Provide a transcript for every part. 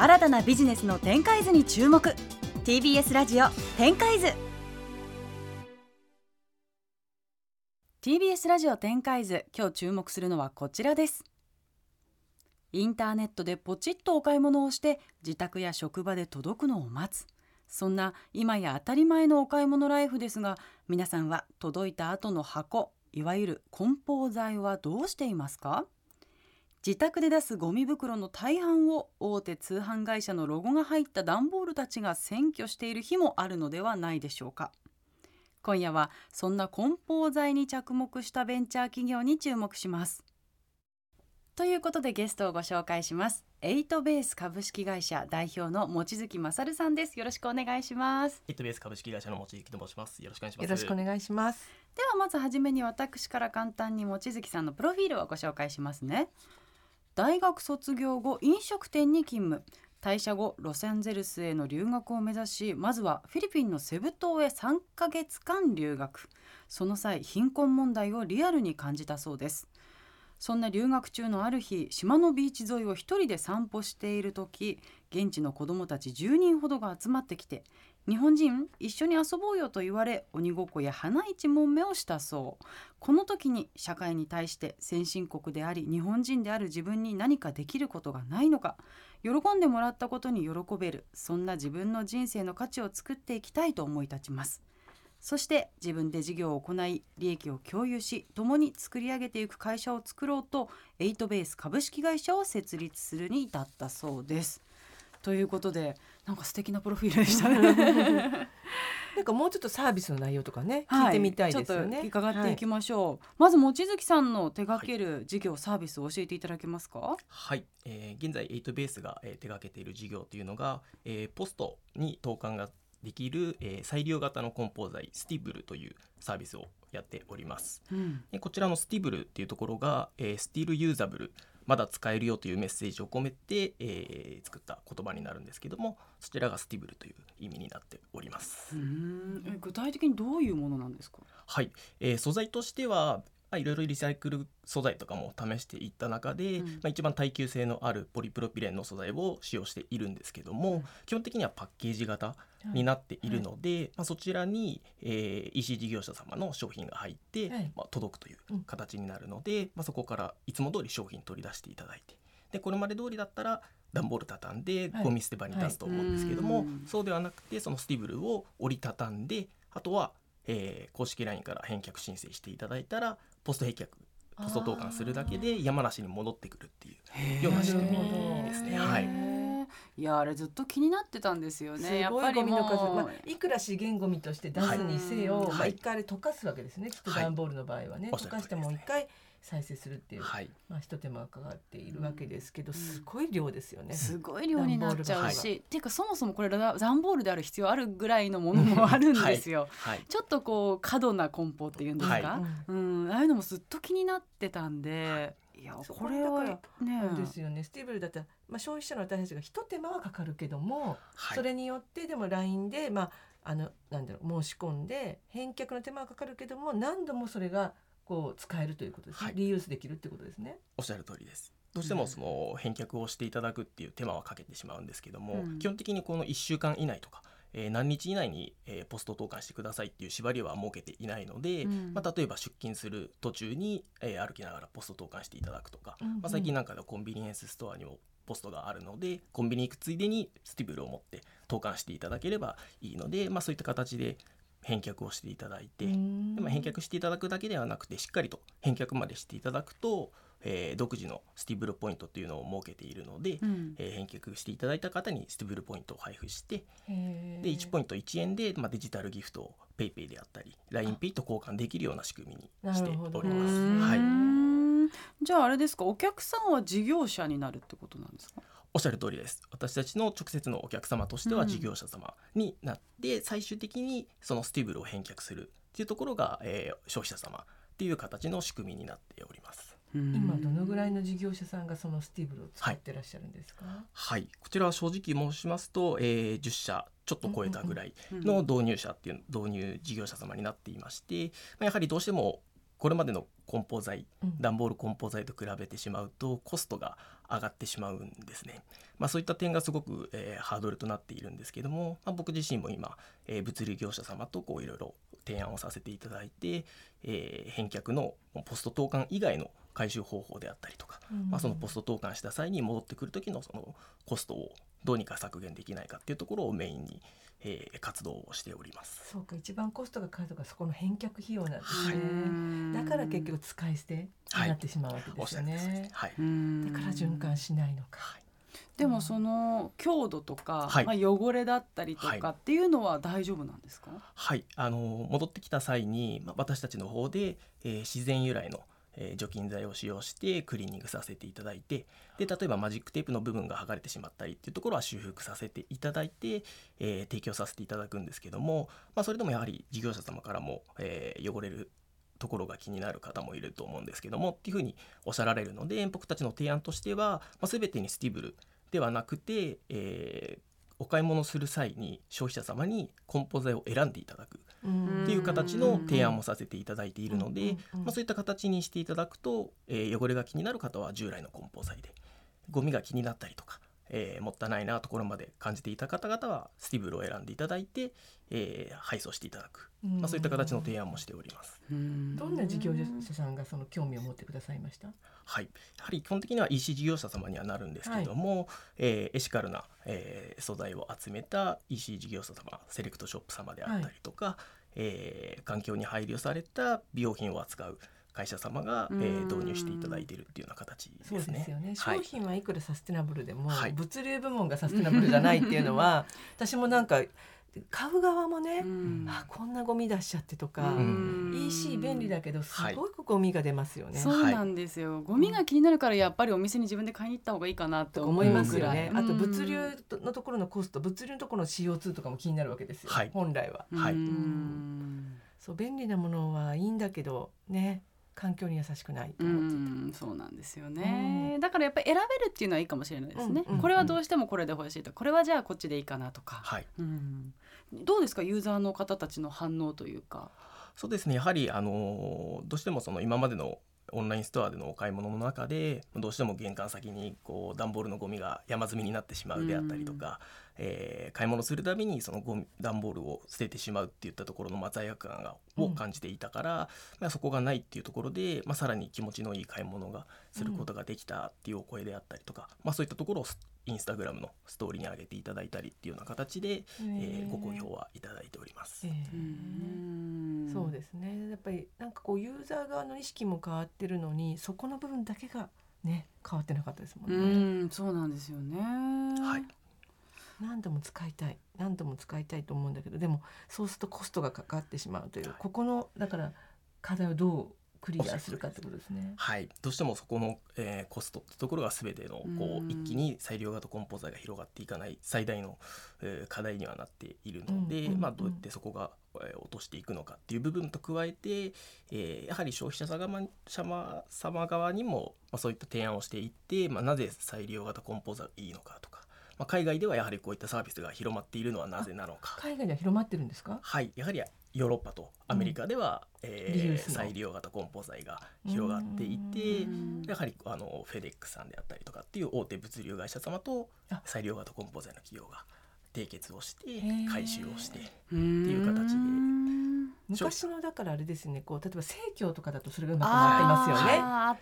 新たなビジネスの展開図に注目。TBS ラジオ展開図。TBS ラジオ展開図今日注目するのはこちらです。インターネットでポチッとお買い物をして自宅や職場で届くのを待つ。そんな今や当たり前のお買い物ライフですが皆さんは届いた後の箱いわゆる梱包材はどうしていますか？自宅で出すゴミ袋の大半を大手通販会社のロゴが入った段ボールたちが占拠している日もあるのではないでしょうか。今夜はそんな梱包材に着目したベンチャー企業に注目します。ということでゲストをご紹介します。エイトベース株式会社代表の望月勝さんです。よろしくお願いします。エイトベース株式会社の望月と申します。よろしくお願いします。よろしくお願いします。ではまずはじめに私から簡単に望月さんのプロフィールをご紹介しますね大学卒業後飲食店に勤務。退社後ロサンゼルスへの留学を目指しまずはフィリピンのセブ島へ3ヶ月間留学。その際貧困問題をリアルに感じたそうです。そんな留学中のある日島のビーチ沿いを一人で散歩している時現地の子どもたち10人ほどが集まってきて日本人一緒に遊ぼうよと言われ鬼ごっこや花一問目をしたそう。この時に社会に対して先進国であり日本人である自分に何かできることがないのか。喜んでもらったことに喜べるそんな自分の人生の価値を作っていきたいと思い立ちます。そして自分で事業を行い利益を共有し共に作り上げていく会社を作ろうとエイトベース株式会社を設立するに至ったそうです。ということでなんか素敵なプロフィールでしたね。なんかもうちょっとサービスの内容とかね、聞いてみたいですよね。ちょっと伺っていきましょう。はい、まず望月さんの手掛ける事業、はい、サービスを教えていただけますか？はい、えー、現在エイトベースが、えー、手掛けている事業というのが、えー、ポストに投函ができる、えー、再利用型の梱包材スティブルというサービスをやっております、うん、こちらのスティブルっていうところが、えー、 still usableまだ使えるよというメッセージを込めて、えー、作った言葉になるんですけどもそちらがスティブルという意味になっております。具体的にどういうものなんですか？はい、えー、素材としてはいろいろリサイクル素材とかも試していった中で、うん、まあ、一番耐久性のあるポリプロピレンの素材を使用しているんですけども、うん、基本的にはパッケージ型になっているので、はい、まあ、そちらに、えー、EC 事業者様の商品が入って、はい、まあ、届くという形になるので、うん、まあ、そこからいつも通り商品取り出していただいて。でこれまで通りだったら段ボール畳んでゴミ捨て場に出すと思うんですけども、はい、そうではなくてそのスティブルを折りたたんであとは、えー、公式 LINE から返却申請していただいたらポスト返却ポスト投函するだけで山梨に戻ってくるっていうような仕組みですね。はい。いやあれずっと気になってたんですよね。やっぱりの数、まあ、いくら資源ゴミとして出すにせよ、はい、まあ一回あれ溶かすわけですね。きっと段ボールの場合はね、はい、溶かしても一回再生するっていう、はい、まあ一手間かかっているわけですけど、すごい量ですよね。すごい量になっちゃうし、ってい。うかそもそもこれ段ボールである必要あるぐらいのものもあるんですよ。はい、ちょっとこう過度な梱包っていうんですか、うん、ああいうのもずっと気になってたんで。い。やこれはね。ですよね。スティーブルだったら、まあ、消費者の私たちが一手間はかかるけども、それによってでも LINE で、まあ、あのなんだろう申し込んで返却の手間はかかるけども何度もそれがこう使えるということですね、はい、リユースできるってことですね。おっしゃる通りです。どうしてもその返却をしていただくっていう手間はかけてしまうんですけども、うん、基本的にこの1週間以内とか、えー、何日以内に、えー、ポスト投函してくださいっていう縛りは設けていないので、うん、まあ、例えば出勤する途中に、えー、歩きながらポスト投函していただくとか、うんうん、まあ、最近なんかではコンビニエンスストアにもポストがあるのでコンビニ行くついでにスティブルを持って投函していただければいいので、まあ、そういった形で返却をしていただいてでも返却していただくだけではなくてしっかりと返却までしていただくと、えー、独自のスティブルポイントっていうのを設けているので、うん、えー、返却していただいた方にスティブルポイントを配布してで1ポイント1円で、まあ、デジタルギフトを PayPay であったり LINEPay と交換できるような仕組みにしております。はい、じゃああれですかお客さんは事業者になるってことなんですか？おっしゃる通りです。私たちの直接のお客様としては事業者様になって、うん、最終的にそのスティブルを返却するっていうところが、えー、消費者様っていう形の仕組みになっております。今どのぐらいの事業者さんがそのスティーブルを使ってらっしゃるんですか、はい、はい、こちらは正直申しますと、えー、10社ちょっと超えたぐらいの導入者っていう導入事業者様になっていまして、まあ、やはりどうしてもこれまでの梱包材段ボール梱包材と比べてしまうとコストが上がってしまうんですね。まあ、そういった点がすごく、えー、ハードルとなっているんですけども、まあ、僕自身も今、えー、物流業者様とこういろいろ提案をさせていただいて、えー、返却のポスト投函以外の回収方法であったりとか、うん、まあ、そのポスト投函した際に戻ってくる時のそのコストをどうにか削減できないかっていうところをメインに、えー、活動をしております。そうか一番コストがかかるのがそこの返却費用なんですね、はい、だから結局使い捨てになってしまうわけですよね、はい、だから循環しないのか、はい。でもその強度とか、はい、まあ、汚れだったりとかっていうのは大丈夫なんですか？はい、あの戻ってきた際に、まあ、私たちの方で、えー、自然由来のえ除菌剤を使用してクリーニングさせていただいてで例えばマジックテープの部分が剥がれてしまったりっていうところは修復させていただいて、え、提供させていただくんですけども、まあ、それでもやはり事業者様からも、え、汚れるところが気になる方もいると思うんですけどもっていうふうにおっしゃられるので僕たちの提案としては、まあ、全てにスティブルではなくて、えー、お買い物する際に消費者様に梱包材を選んでいただく。っていう形の提案もさせていただいているので、まあ、そういった形にしていただくと、えー、汚れが気になる方は従来の梱包材でゴミが気になったりとか、えー、もったいないなところまで感じていた方々はスティブルを選んでいただいて、えー、配送していただく、まあ、そういった形の提案もしております。どんな事業者さんがその興味を持ってくださいました？はい、やはり基本的には EC 事業者様にはなるんですけれども、はい、えー、エシカルな、えー、素材を集めた EC 事業者様セレクトショップ様であったりとか、はい、えー、環境に配慮された美容品を扱う会社様が、えー、導入していただいているっていうような形ですね。そうですよね。商品はいくらサステナブルでも、はい、物流部門がサステナブルじゃないっていうのは、私もなんか買う側もね、うん、あこんなゴミ出しちゃってとか、うん、EC 便利だけどすごくゴミが出ますよね、はい、そうなんですよ。ゴミが気になるからやっぱりお店に自分で買いに行った方がいいかなと思いますよね、あと物流のところのコスト物流のところの CO2 とかも気になるわけですよ、はい、本来は、はい、そう便利なものはいいんだけどね環境に優しくないと思ってた。そうなんですよね、だからやっぱり選べるっていうのはいいかもしれないですね、これはどうしてもこれで欲しいと。これはじゃあこっちでいいかなとか、はい。うん、どうですか？ユーザーの方たちの反応というか。そうですね。やはりあのどうしてもその今までのオンラインストアでのお買い物の中でどうしても玄関先にこう段ボールのゴミが山積みになってしまうであったりとか、えー、買い物するたびにそのゴミ段ボールを捨ててしまうっていったところのま罪悪感がを感じていたから、うん、まあ、そこがないっていうところで、まあ、さらに気持ちのいい買い物がすることができたっていうお声であったりとか、まあ、そういったところをインスタグラムのストーリーに上げていただいたりっていうような形で、えー、ご好評はいただいております。えー、そうですねやっぱりなんかこうユーザー側の意識も変わってるのにそこの部分だけがね変わってなかったですもんね。うんそうなんですよね。はい何度も使いたい何度も使いたいと思うんだけどでもそうするとコストがかかってしまうという、はい、ここのだから課題をどうクリアするかってことですね。はい、どうしてもそこの、えー、コストってところが全てのこう一気に裁量型梱包材が広がっていかない最大の、えー、課題にはなっているので、まあどうやってそこが、えー、落としていくのかっていう部分と加えて、えー、やはり消費者様様側にも、まあ、そういった提案をしていって、まあ、なぜ再利用型梱包材がいいのかとか。まあ、海外ではやはりこういったサービスが広まっているのはなぜなのか。海外では広まってるんですか？はい、やはりヨーロッパとアメリカでは、うん、えー、再利用型梱包材が広がっていてやはりあのフェデックさんであったりとかっていう大手物流会社様と再利用型梱包材の企業が締結をして回収をしてっていう形で。昔のだからあれですねこう例えば生協とかだとそれがうまくなってますよね。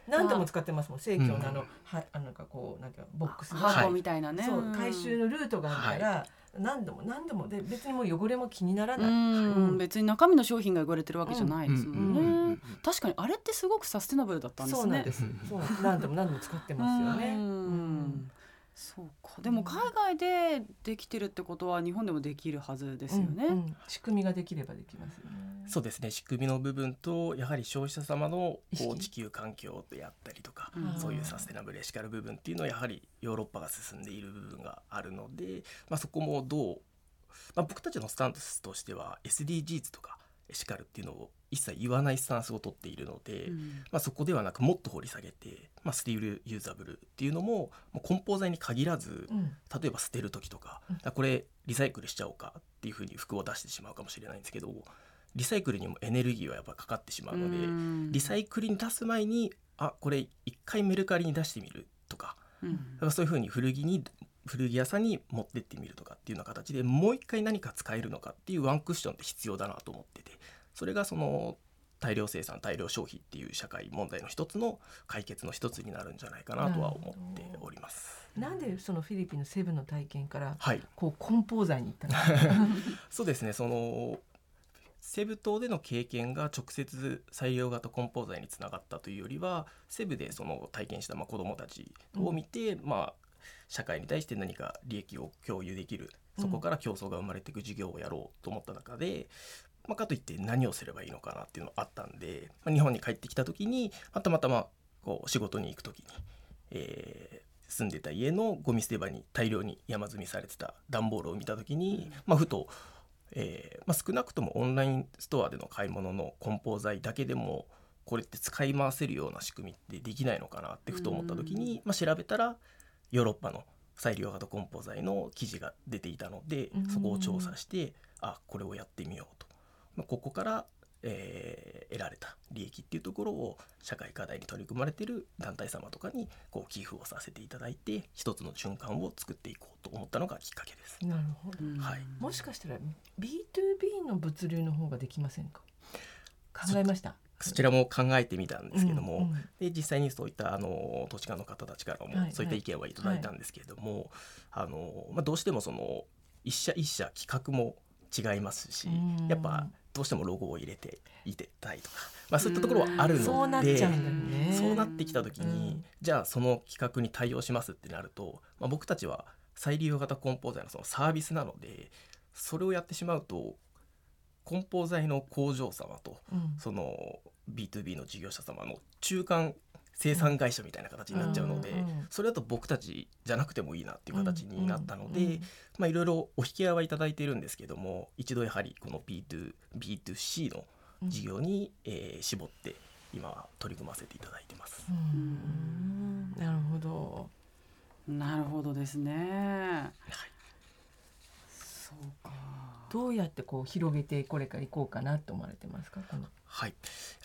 何度も使ってますもん生協のあの、うん、はあのかこうなんかボックス箱みたいなね、そう回収のルートがあるから、はい。何度も何度もで別にもう汚れも気にならない、うん、別に中身の商品が汚れてるわけじゃないですもんね、確かにあれってすごくサステナブルだったんですね。そうなんです。そう何度も何度も使ってますよね、うんそうか。でも海外でできてるってことは日本でもできるはずですよね、うんうん、仕組みができればできますよね。そうですね。仕組みの部分とやはり消費者様のこう地球環境であったりとか、そういうサステナブルエシカル部分っていうのはやはりヨーロッパが進んでいる部分があるので、まあ、そこもどう、まあ、僕たちのスタンスとしては SDGs とかエシカルっていうのを一切言わないスタンスを取っているので、うん、まあ、そこではなくもっと掘り下げて、まあ、スティールユーザブルっていうのももう梱包材に限らず、うん、例えば捨てる時とか、うん、これリサイクルしちゃおうかっていうふうに服を出してしまうかもしれないんですけどリサイクルにもエネルギーはやっぱかかってしまうのでリサイクルに出す前にあこれ一回メルカリに出してみるとか,、うん、そういうふうに古着に古着屋さんに持ってってみるとかっていうような形でもう一回何か使えるのかっていうワンクッションって必要だなと思ってて。それがその大量生産大量消費っていう社会問題の一つの解決の一つになるんじゃないかなとは思っております。なんでそのフィリピンのセブンの体験から、はい、こう梱包材に行ったの？そうですねそのセブ島での経験が直接採用型梱包材につながったというよりはセブでその体験したまあ子どもたちを見て、うん、まあ、社会に対して何か利益を共有できるそこから競争が生まれていく事業をやろうと思った中で、まあ、かといって何をすればいいのかなっていうのがあったんで、まあ、日本に帰ってきた時に、まあ、たまたまこう仕事に行く時に、えー、住んでた家のゴミ捨て場に大量に山積みされてた段ボールを見た時に、まあ、ふと、えーまあ、少なくともオンラインストアでの買い物の梱包材だけでもこれって使い回せるような仕組みってできないのかなってふと思った時に、まあ、調べたらヨーロッパの再利用型梱包材の記事が出ていたのでそこを調査してあこれをやってみようと。まあ、ここから、えー、得られた利益っていうところを社会課題に取り組まれている団体様とかにこう寄付をさせていただいて一つの循環を作っていこうと思ったのがきっかけです。なるほど、はい、もしかしたら B2B の物流の方ができませんか？考えましたそちらも考えてみたんですけども、うんうん、で実際にそういったあの投資家の方たちからもそういった意見はいただいたんですけれども、はい。はい、あのまあ、どうしてもその一社一社企画も違いますし、やっぱどうしてもロゴを入れていてたいとか、まあ、そういったところはあるのでそうなっそうなってきた時に、じゃあその企画に対応しますってなると、まあ、僕たちは再利用型梱包材のそのサービスなのでそれをやってしまうと梱包材の工場様と、その B2B の事業者様の中間生産会社みたいな形になっちゃうので、それだと僕たちじゃなくてもいいなっていう形になったので、まあいろいろお引き合いはいただいているんですけども一度やはりこの B2B2C の事業に、えー、絞って今取り組ませていただいてます。なるほど。なるほどですね。はい。そうか。どうやってこう広げてこれからいこうかなと思われてますか？はい。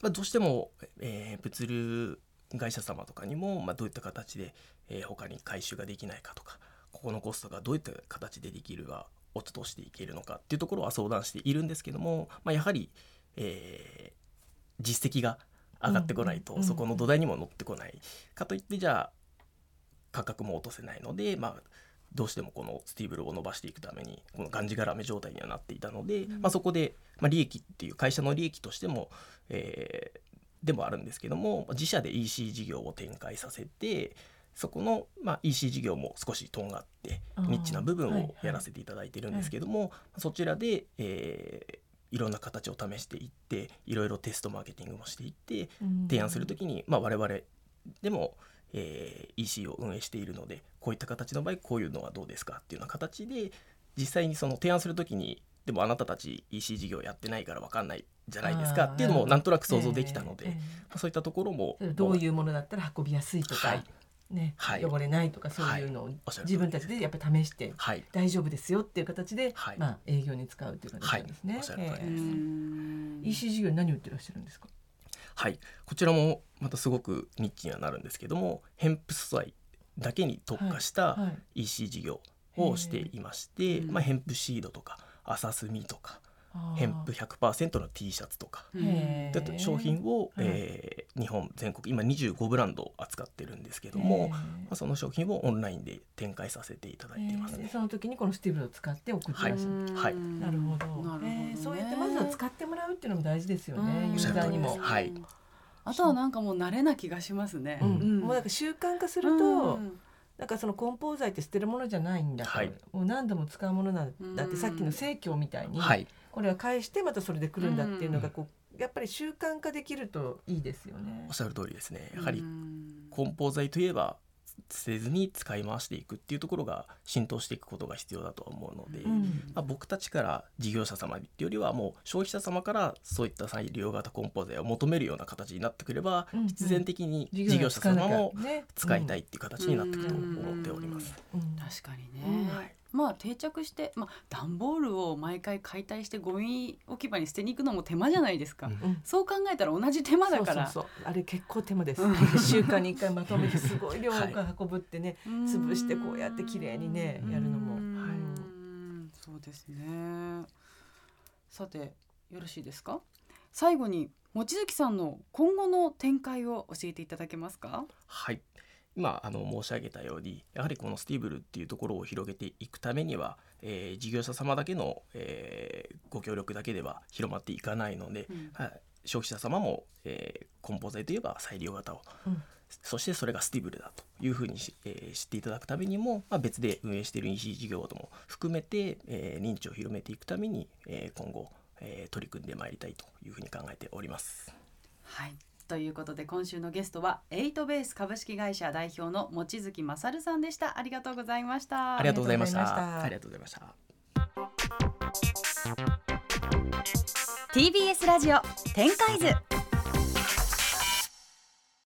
まあどうしても、えー、物流会社様とかにも、まあ、どういった形で、えー、他に回収ができないかとかここのコストがどういった形でできるか落としていけるのかっていうところは相談しているんですけども、まあ、やはり、えー、実績が上がってこないと、そこの土台にも乗ってこない、かといってじゃあ価格も落とせないので、まあ、どうしてもこのスティーブルを伸ばしていくためにこのがんじがらめ状態にはなっていたので、まあ、そこで、まあ、利益っていう会社の利益としても、えー、でもあるんですけども自社で EC 事業を展開させてそこの、まあ、EC 事業も少しとんがってニッチな部分をやらせていただいてるんですけども、はいはい、そちらで、えー、いろんな形を試していっていろいろテストマーケティングもしていって提案する時に、まあ、我々でも、えー、EC を運営しているのでこういった形の場合こういうのはどうですかっていうような形で実際にその提案する時にでもあなたたち EC 事業やってないから分かんないじゃないですかっていうのもなんとなく想像できたので、えーえー、そういったところもどういうものだったら運びやすいとか、はい。ね、はい、汚れないとかそういうのを自分たちでやっぱり試して、はい、大丈夫ですよっていう形で、はい、まあ、営業に使うっていう形なんですね。はい。えー、EC 事業何売ってらっしゃるんですか？はい。こちらもまたすごくニッチにはなるんですけどもヘンプ素材だけに特化した EC 事業をしていまして、まあ、ヘンプシードとか浅炭とかヘンプ100%の T シャツとか。で商品を、えー、日本全国今25ブランド扱ってるんですけども、まあ、その商品をオンラインで展開させていただいてます、ね、その時にこのスティーブルを使って送ってらっしゃる、はい、なるほど。なるほど、ね、そうやってまずは使ってもらうっていうのも大事ですよねユーザーにも。はい。あとはなんかもう慣れな気がしますね。うん、もうなんか習慣化すると、なんかその梱包材って捨てるものじゃないんだから、はい、もう何度も使うものなんだってさっきの生協みたいに、はい、これは返してまたそれで来るんだっていうのがこうやっぱり習慣化できるといいですよね。おっしゃる通りですね。やはり梱包材といえばせずに使い回していくっていうところが浸透していくことが必要だとは思うので、うん、まあ、僕たちから事業者様っていうよりはもう消費者様からそういった再利用型梱包材を求めるような形になってくれば、うんうん、必然的に事業者様も使いたいっていう形になっていくと思っております。確かにね、はいまあ定着してまあ段ボールを毎回解体してゴミ置き場に捨てに行くのも手間じゃないですか、うん。そう考えたら同じ手間だから。そうそうそう。あれ結構手間です。うん。一週間に一回まとめてすごい量を はい。運ぶってね、うん。潰してこうやって綺麗にねやるのも。うんはい。そうですね。さてよろしいですか？最後に望月さんの今後の展開を教えていただけますか？はい今あの申し上げたようにやはりこのスティーブルっていうところを広げていくためには、えー事業者様だけの、えーご協力だけでは広まっていかないので、うん。はい、消費者様も、えー、梱包材といえば再利用型を、うん。そしてそれがスティーブルだというふうにし、えー知っていただくためにも、まあ、別で運営している EC 事業とも含めて、えー認知を広めていくために、えー今後、えー取り組んでまいりたいというふうに考えております。はいということで今週のゲストはエイトベース株式会社代表の望月勝さんでしたありがとうございましたありがとうございました。ありがとうございました。TBS ラジオ展開図